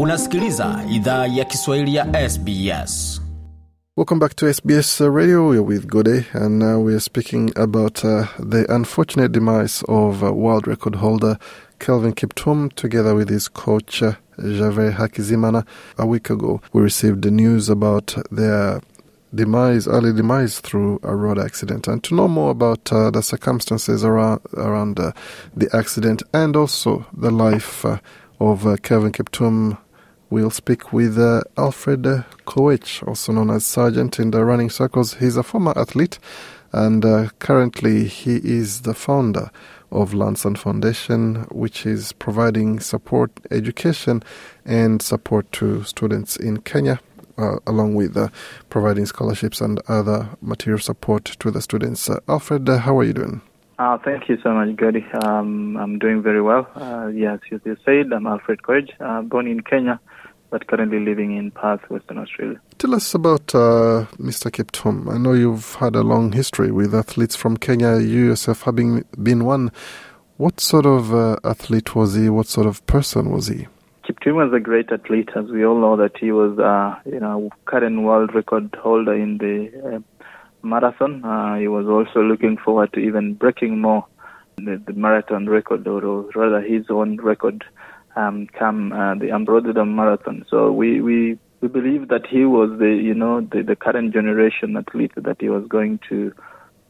Unasikiliza idhaa ya Kiswahili ya SBS. Welcome back to SBS Radio. We're with Gode, and now we're speaking about uh, the unfortunate demise of uh, world record holder Kelvin Kiptum, together with his coach uh, Gervais Hakizimana. A week ago, we received the news about their demise, early demise through a road accident. And to know more about uh, the circumstances around around uh, the accident and also the life uh, of uh, Kelvin Kiptum, we'll speak with uh, Alfred Koech, also known as Sergeant in the running circles. He's a former athlete, and uh, currently he is the founder of Lanson Foundation, which is providing support, education, and support to students in Kenya uh, along with uh, providing scholarships and other material support to the students. Uh, Alfred, uh, how are you doing? Uh, thank you so much, Gody. Um, I'm doing very well. Uh, yes, as you said, I'm Alfred uh, born in Kenya, but currently living in Perth, Western Australia. Tell us about uh, Mr. Kiptum. I know you've had a long history with athletes from Kenya, you yourself having been one. What sort of uh, athlete was he? What sort of person was he? Kiptum was a great athlete, as we all know that he was, uh, you know, current world record holder in the uh, marathon. Uh, he was also looking forward to even breaking more the, the marathon record, or, or, rather his own record, um, come uh, the Amsterdam Marathon. So we, we we believe that he was the you know the, the current generation athlete that he was going to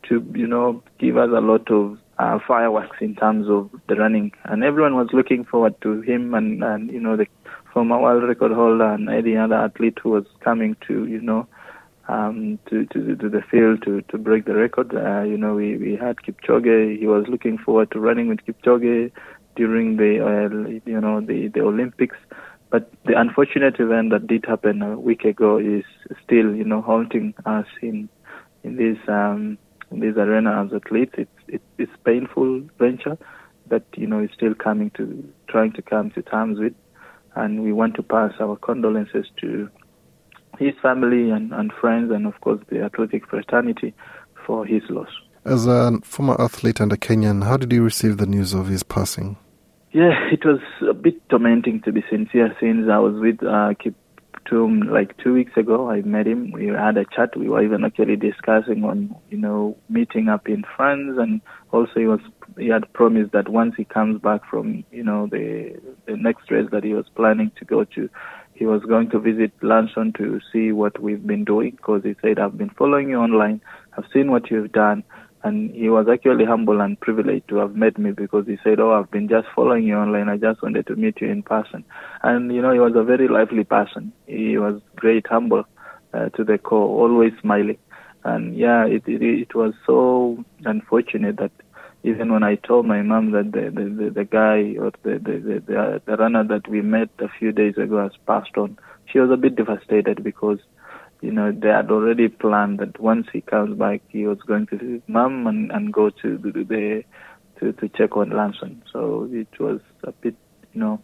to you know give us a lot of uh, fireworks in terms of the running, and everyone was looking forward to him and and you know the former world record holder and any other athlete who was coming to you know um, to, to, to the field to, to break the record. Uh, you know, we, we had Kipchoge. He was looking forward to running with Kipchoge during the uh, you know the, the Olympics. But the unfortunate event that did happen a week ago is still you know haunting us in in this um, in this arena as athletes. It's it, it's painful venture that you know is still coming to trying to come to terms with, and we want to pass our condolences to his family and, and friends, and of course the athletic fraternity for his loss. As a former athlete and a Kenyan, how did you receive the news of his passing? Yeah, it was a bit tormenting to be sincere since I was with uh, Kiptum like two weeks ago. I met him. We had a chat. We were even actually discussing on, you know, meeting up in France. And also he was he had promised that once he comes back from, you know, the the next race that he was planning to go to, he was going to visit Lanson to see what we've been doing because he said, I've been following you online, I've seen what you've done. And he was actually humble and privileged to have met me because he said, Oh, I've been just following you online. I just wanted to meet you in person. And, you know, he was a very lively person. He was great, humble uh, to the core, always smiling. And yeah, it, it, it was so unfortunate that even when I told my mom that the the, the, the guy or the the, the the runner that we met a few days ago has passed on, she was a bit devastated because you know they had already planned that once he comes back, he was going to see his mom and and go to the, the to to check on Lanson. So it was a bit you know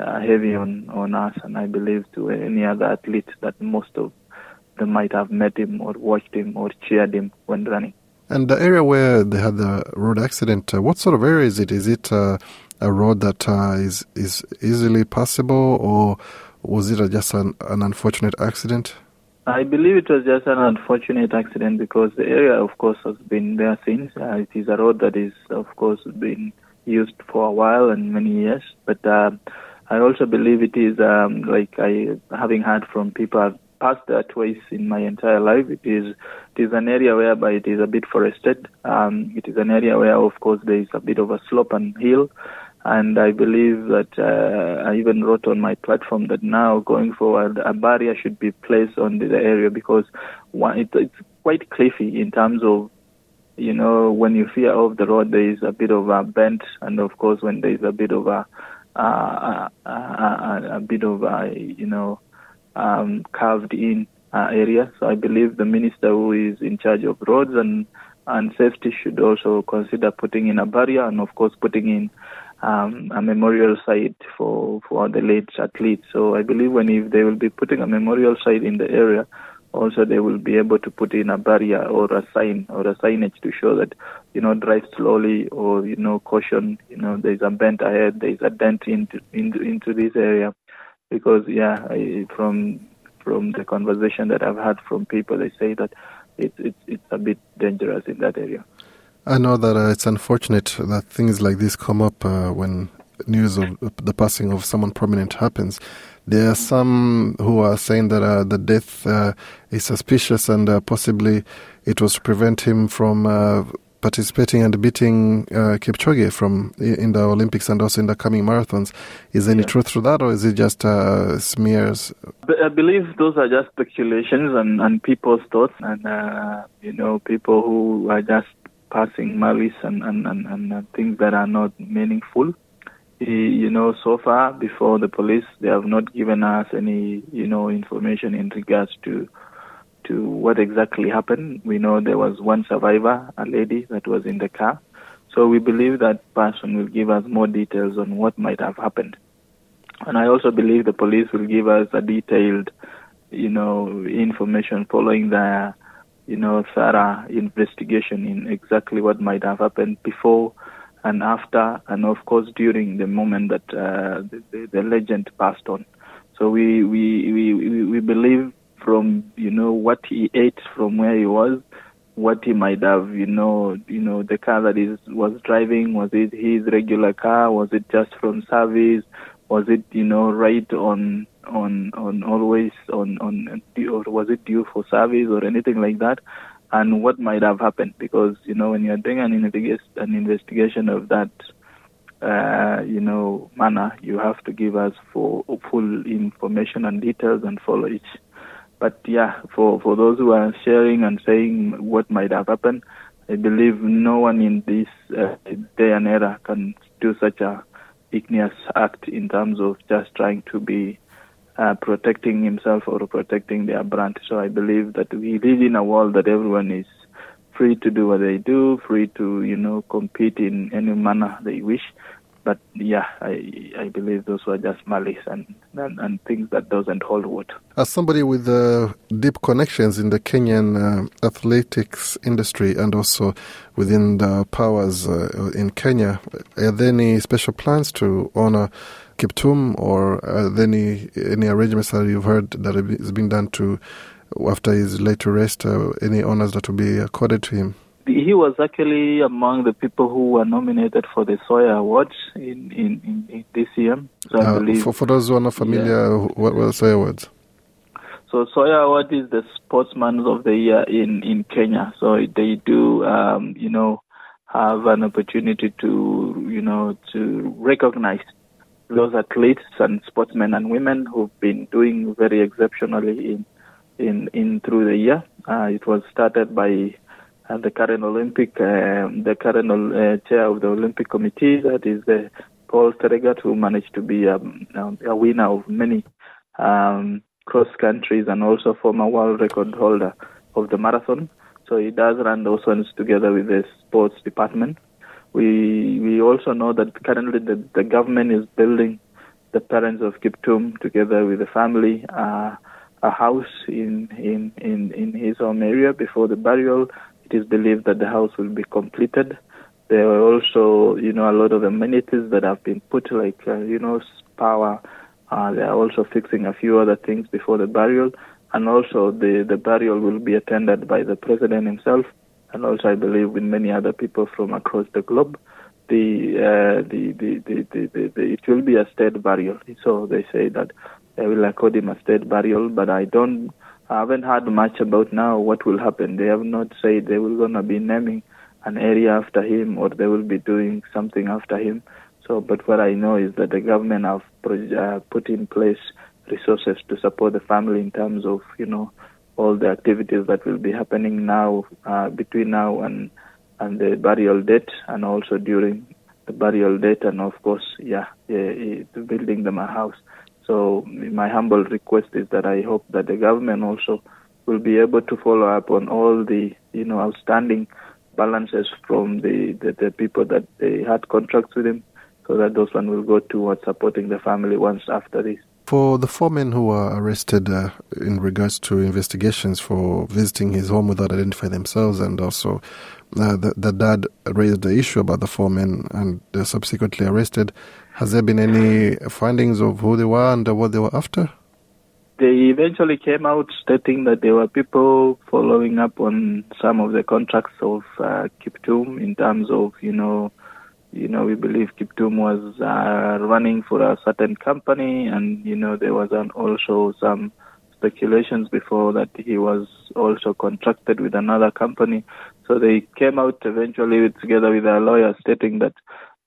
uh, heavy on on us, and I believe to any other athlete that most of them might have met him or watched him or cheered him when running. And the area where they had the road accident, uh, what sort of area is it? Is it uh, a road that uh, is is easily passable, or was it just an, an, unfortunate accident? I believe it was just an unfortunate accident because the area, of course, has been there since. Uh, it is a road that is, of course, been used for a while and many years. But uh, I also believe it is um, like I, having heard from people I've passed there twice in my entire life. It is it is an area whereby it is a bit forested. Um, it is an area where, of course, there is a bit of a slope and hill. And I believe that uh, I even wrote on my platform that now going forward, a barrier should be placed on the area because one, it, it's quite cliffy in terms of, you know, when you fear off the road, there is a bit of a bend, and of course, when there is a bit of a, a, a, a bit of a, you know, um, carved in uh, area. So I believe the minister who is in charge of roads and and safety should also consider putting in a barrier and of course putting in um, a memorial site for for the late athletes. So I believe when if they will be putting a memorial site in the area, also they will be able to put in a barrier or a sign or a signage to show that you know drive slowly or you know caution. You know there's a bend ahead, there's a dent into into into this area because yeah, I, from from the conversation that I've had from people, they say that it's it's it's a bit dangerous in that area. I know that uh, it's unfortunate that things like this come up uh, when news of the passing of someone prominent happens. There are some who are saying that uh, the death uh, is suspicious and uh, possibly it was to prevent him from uh, participating and beating uh, Kipchoge from in the Olympics and also in the coming marathons. Is there any yeah. truth to that, or is it just uh, smears? I believe those are just speculations and, and people's thoughts, and uh, you know, people who are just passing malice and, and, and, and things that are not meaningful. You know, so far before the police, they have not given us any, you know, information in regards to to what exactly happened. We know there was one survivor, a lady that was in the car. So we believe that person will give us more details on what might have happened. And I also believe the police will give us a detailed, you know, information following the, you know, thorough investigation in exactly what might have happened before and after, and of course during the moment that uh, the, the, legend passed on. So we, we, we, we believe from you know what he ate from where he was, what he might have you know you know the car that he was driving was it his regular car was it just from service was it you know right on on on always on on or was it due for service or anything like that? And what might have happened? Because you know when you're doing an investigation an investigation of that uh, you know manner you have to give us for full information and details and follow it but yeah, for, for those who are sharing and saying what might have happened, I believe no one in this uh, day and era can do such a igneous act in terms of just trying to be uh, protecting himself or protecting their brand. So I believe that we live in a world that everyone is free to do what they do, free to you know compete in any manner they wish. But yeah, I I believe those were just malice and, and, and things that doesn't hold water. As somebody with uh, deep connections in the Kenyan uh, athletics industry and also within the powers uh, in Kenya, are there any special plans to honor Kiptum or any, any arrangements that you've heard that has been done to, after his late arrest, uh, any honors that will be accorded to him? He was actually among the people who were nominated for the SOYA Awards in, in, in, in this year. So uh, believe, for, for those who are not familiar, yeah. what were the SOYA Awards? So SOYA Award is the Sportsman of the Year in, in Kenya. So they do, um, you know, have an opportunity to, you know, to recognize those athletes and sportsmen and women who've been doing very exceptionally in in, in through the year. Uh, it was started by and the current Olympic, uh, the current uh, chair of the Olympic Committee, that is uh, Paul Tergat, who managed to be um, a winner of many um, cross countries and also former world record holder of the marathon. So he does run those ones together with the sports department. We we also know that currently the, the government is building the parents of Kiptum together with the family uh, a house in, in, in, in his home area before the burial it is believed that the house will be completed. There are also, you know, a lot of amenities that have been put, like, uh, you know, power. Uh, they are also fixing a few other things before the burial. And also, the, the burial will be attended by the president himself, and also, I believe, with many other people from across the globe. The, uh, the, the, the, the, the, the, it will be a state burial. So they say that they will accord him a state burial, but I don't I haven't heard much about now what will happen. They have not said they will gonna be naming an area after him or they will be doing something after him. So, but what I know is that the government have uh, put in place resources to support the family in terms of you know all the activities that will be happening now uh, between now and and the burial date and also during the burial date and of course yeah, yeah building them a house. So my humble request is that I hope that the government also will be able to follow up on all the you know outstanding balances from the, the, the people that they had contracts with him so that those one will go towards supporting the family once after this For the four men who were arrested uh, in regards to investigations for visiting his home without identifying themselves, and also uh, the, the, dad raised the issue about the four men and they're subsequently arrested. Has there been any findings of who they were and what they were after? They eventually came out stating that there were people following up on some of the contracts of uh, Kiptum in terms of, you know, you know, we believe Kiptum was uh, running for a certain company, and you know, there was an also some speculations before that he was also contracted with another company. So they came out eventually together with a lawyer stating that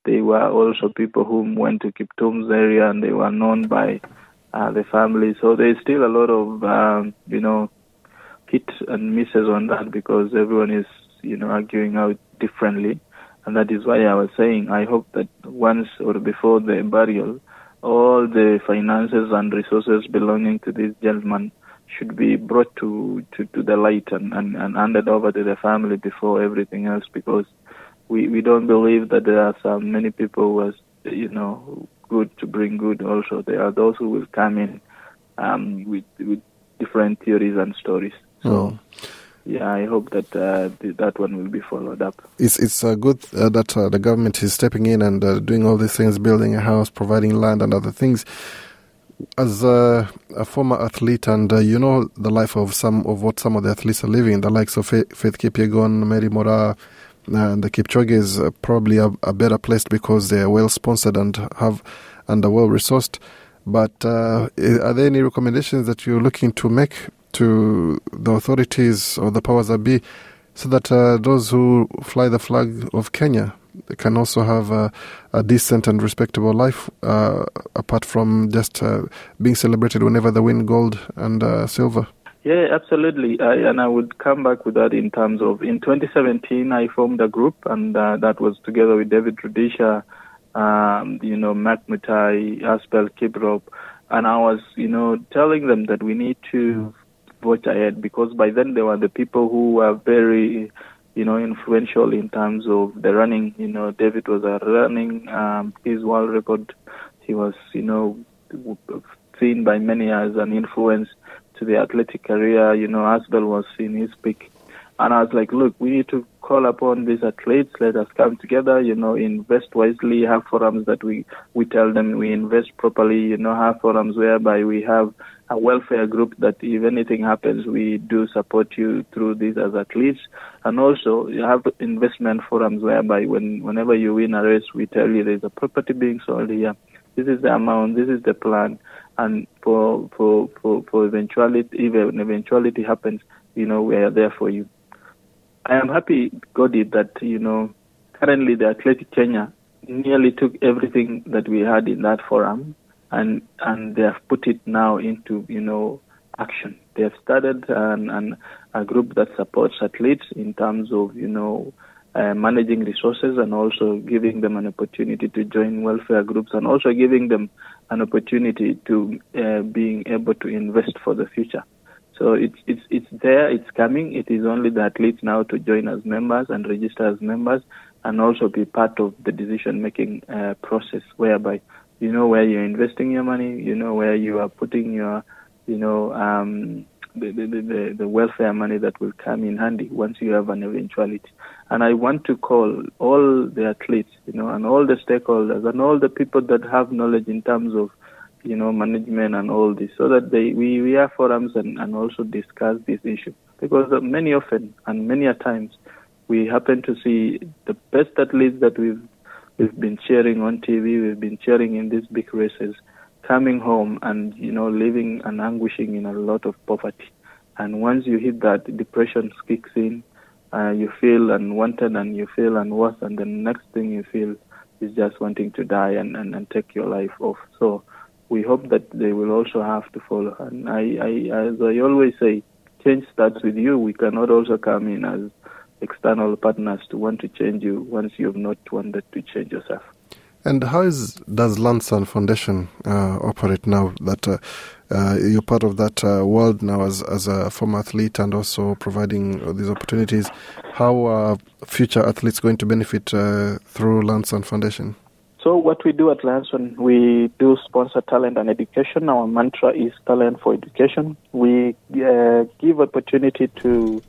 they were also people who went to Kiptum's area and they were known by uh, the family. So there's still a lot of, um, you know, hit and misses on that because everyone is, you know, arguing out differently. And that is why I was saying I hope that once or before the burial, all the finances and resources belonging to this gentleman should be brought to, to, to the light and, and, and handed over to the family before everything else because we, we don't believe that there are so many people who are, you know, good to bring good also. There are those who will come in um, with, with different theories and stories. So. Oh yeah, I hope that uh, that one will be followed up. It's it's uh, good uh, that uh, the government is stepping in and uh, doing all these things, building a house, providing land, and other things. As a, a former athlete, and uh, you know the life of some of what some of the athletes are living, the likes of Faith Kipyegon, Mary Moraa, and the Kipchoge is probably a, a, better placed because they are well sponsored and have and are well resourced. But are there any recommendations that you're looking to make to the authorities or the powers that be so that uh, those who fly the flag of Kenya can also have a, a decent and respectable life uh, apart from just uh, being celebrated whenever they win gold and uh, silver. Yeah, absolutely. I, and I would come back with that in terms of in 2017, I formed a group, and uh, that was together with David Rudisha, um, you know, Mac Mutai, Asbel Kiprop, and I was, you know, telling them that we need to vote ahead because by then there were the people who were very, you know, influential in terms of the running. You know, David was a running um, his world record. He was, you know, seen by many as an influence to the athletic career. You know, Asbel was in his peak. And I was like, look, we need to call upon these athletes. Let us come together, you know, invest wisely, have forums that we, we tell them we invest properly, you know, have forums whereby we have a welfare group that if anything happens, we do support you through this as athletes. And also you have investment forums whereby when, whenever you win a race, we tell you there's a property being sold here. This is the amount, this is the plan. And for, for, for, for eventuality, if an eventuality happens, you know, we are there for you. I am happy, Godi, that, you know, currently the Athletic Kenya nearly took everything that we had in that forum and and they have put it now into you know action. They have started an, an, a group that supports athletes in terms of you know uh, managing resources and also giving them an opportunity to join welfare groups and also giving them an opportunity to uh, being able to invest for the future. So it's it's it's there, it's coming. It is only the athletes now to join as members and register as members and also be part of the decision making uh, process whereby you know where you're investing your money. You know where you are putting your, you know, um, the, the, the, the welfare money that will come in handy once you have an eventuality. And I want to call all the athletes, you know, and all the stakeholders and all the people that have knowledge in terms of, you know, management and all this, so that they we, we have forums and, and also discuss this issue. Because many often and many a times we happen to see the best athletes that we've we've been cheering on TV, we've been cheering in these big races, coming home and, you know, living and anguishing in a lot of poverty. And once you hit that, depression kicks in, uh, you feel unwanted and you feel unworth, and the next thing you feel is just wanting to die and, and, and take your life off. So we hope that they will also have to follow. And I, I, as I always say, change starts with you. We cannot also come in as external partners to want to change you once you have not wanted to change yourself. And how is, does Lansana Foundation uh, operate now that uh, uh, you're part of that uh, world now as, as a former athlete and also providing these opportunities? How are future athletes going to benefit uh, through Lansana Foundation? So what we do at Lanson, we do sponsor talent and education. Our mantra is talent for education. We uh, give opportunity to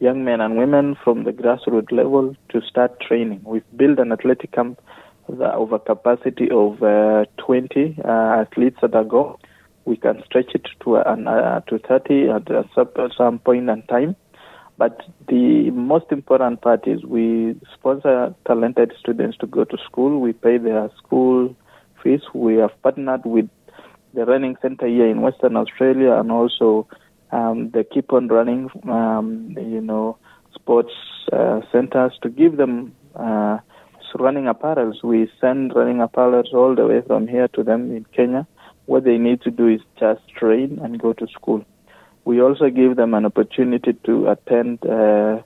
young men and women from the grassroots level to start training. We've built an athletic camp of a capacity of uh, 20 uh, athletes that are go. We can stretch it to uh, to 30 at some point in time. But the most important part is we sponsor talented students to go to school. We pay their school fees. We have partnered with the running center here in Western Australia and also um, they keep on running, um, you know, sports uh, centers to give them uh, running apparels. We send running apparels all the way from here to them in Kenya. What they need to do is just train and go to school. We also give them an opportunity to attend, uh,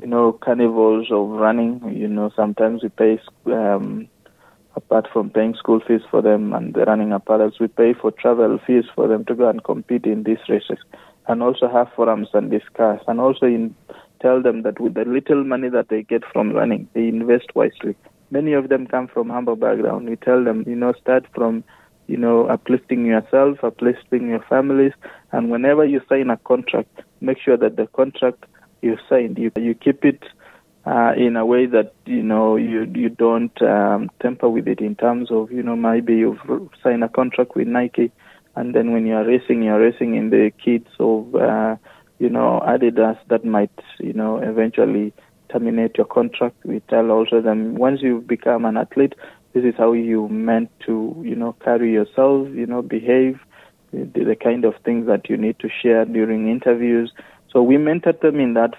you know, carnivals of running. You know, sometimes we pay, um, apart from paying school fees for them and the running apparels, we pay for travel fees for them to go and compete in these races and also have forums and discuss and also in, tell them that with the little money that they get from running, they invest wisely. Many of them come from humble background. We tell them, you know, start from, you know, uplifting yourself, uplifting your families, and whenever you sign a contract, make sure that the contract you signed, you you keep it uh, in a way that you know you you don't um, temper with it in terms of you know maybe you've signed a contract with Nike and then when you're racing, you're racing in the kits of, uh, you know, Adidas that might, you know, eventually terminate your contract. We tell also them once you become an athlete, this is how you meant to, you know, carry yourself, you know, behave, the, the kind of things that you need to share during interviews. So we mentor them in that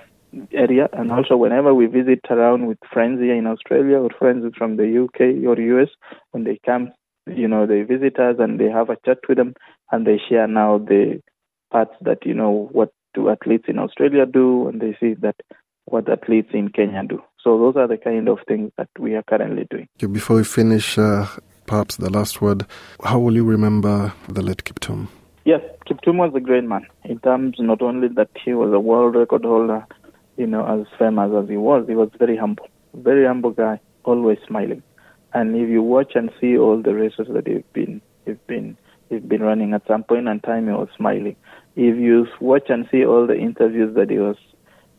area, and mm-hmm. also whenever we visit around with friends here in Australia or friends from the UK or US, when they come you know, they visit us and they have a chat with them and they share now the parts that, you know, what do athletes in Australia do and they see that what athletes in Kenya do. So those are the kind of things that we are currently doing. Before we finish, uh, perhaps the last word, how will you remember the late Kiptum? Yes, Kiptum was a great man in terms not only that he was a world record holder, you know, as famous as he was, he was very humble, very humble guy, always smiling. And if you watch and see all the races that he's been, he's been, he's been running, at some point in time he was smiling. If you watch and see all the interviews that he was,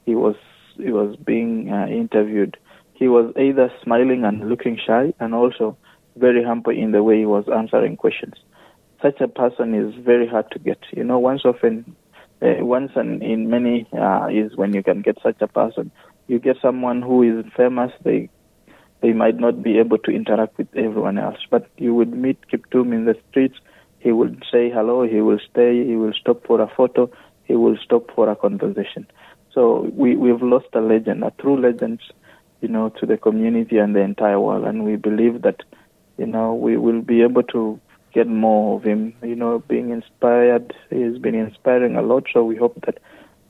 he was, he was being uh, interviewed, he was either smiling and looking shy, and also very humble in the way he was answering questions. Such a person is very hard to get. You know, once often, uh, once and in many uh, is when you can get such a person. You get someone who is famous, they they might not be able to interact with everyone else. But you would meet Kiptum in the streets. He will say hello. He will stay. He will stop for a photo. He will stop for a conversation. So we we've lost a legend, a true legend, you know, to the community and the entire world. And we believe that, you know, we will be able to get more of him. You know, being inspired. He's been inspiring a lot. So we hope that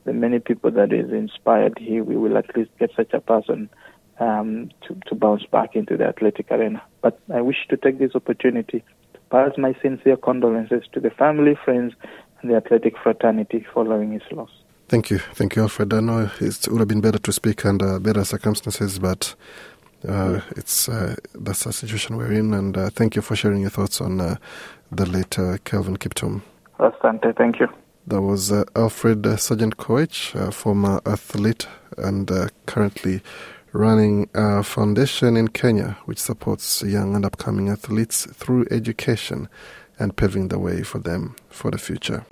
the many people that is inspired here, we will at least get such a person um, to, to bounce back into the athletic arena. But I wish to take this opportunity pass my sincere condolences to the family, friends, and the athletic fraternity following his loss. Thank you. Thank you, Alfred. I know it would have been better to speak under better circumstances, but uh, it's uh, that's the situation we're in. And uh, thank you for sharing your thoughts on uh, the late uh, Kelvin Kiptum. Asante. Thank you. That was uh, Alfred uh, Sergeant Koech, former athlete and currently running a foundation in Kenya which supports young and upcoming athletes through education and paving the way for them for the future.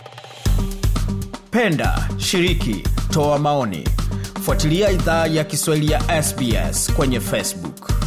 Penda, shiriki, toa maoni. Fuatilia idhaa ya Kiswahili ya SBS kwenye Facebook.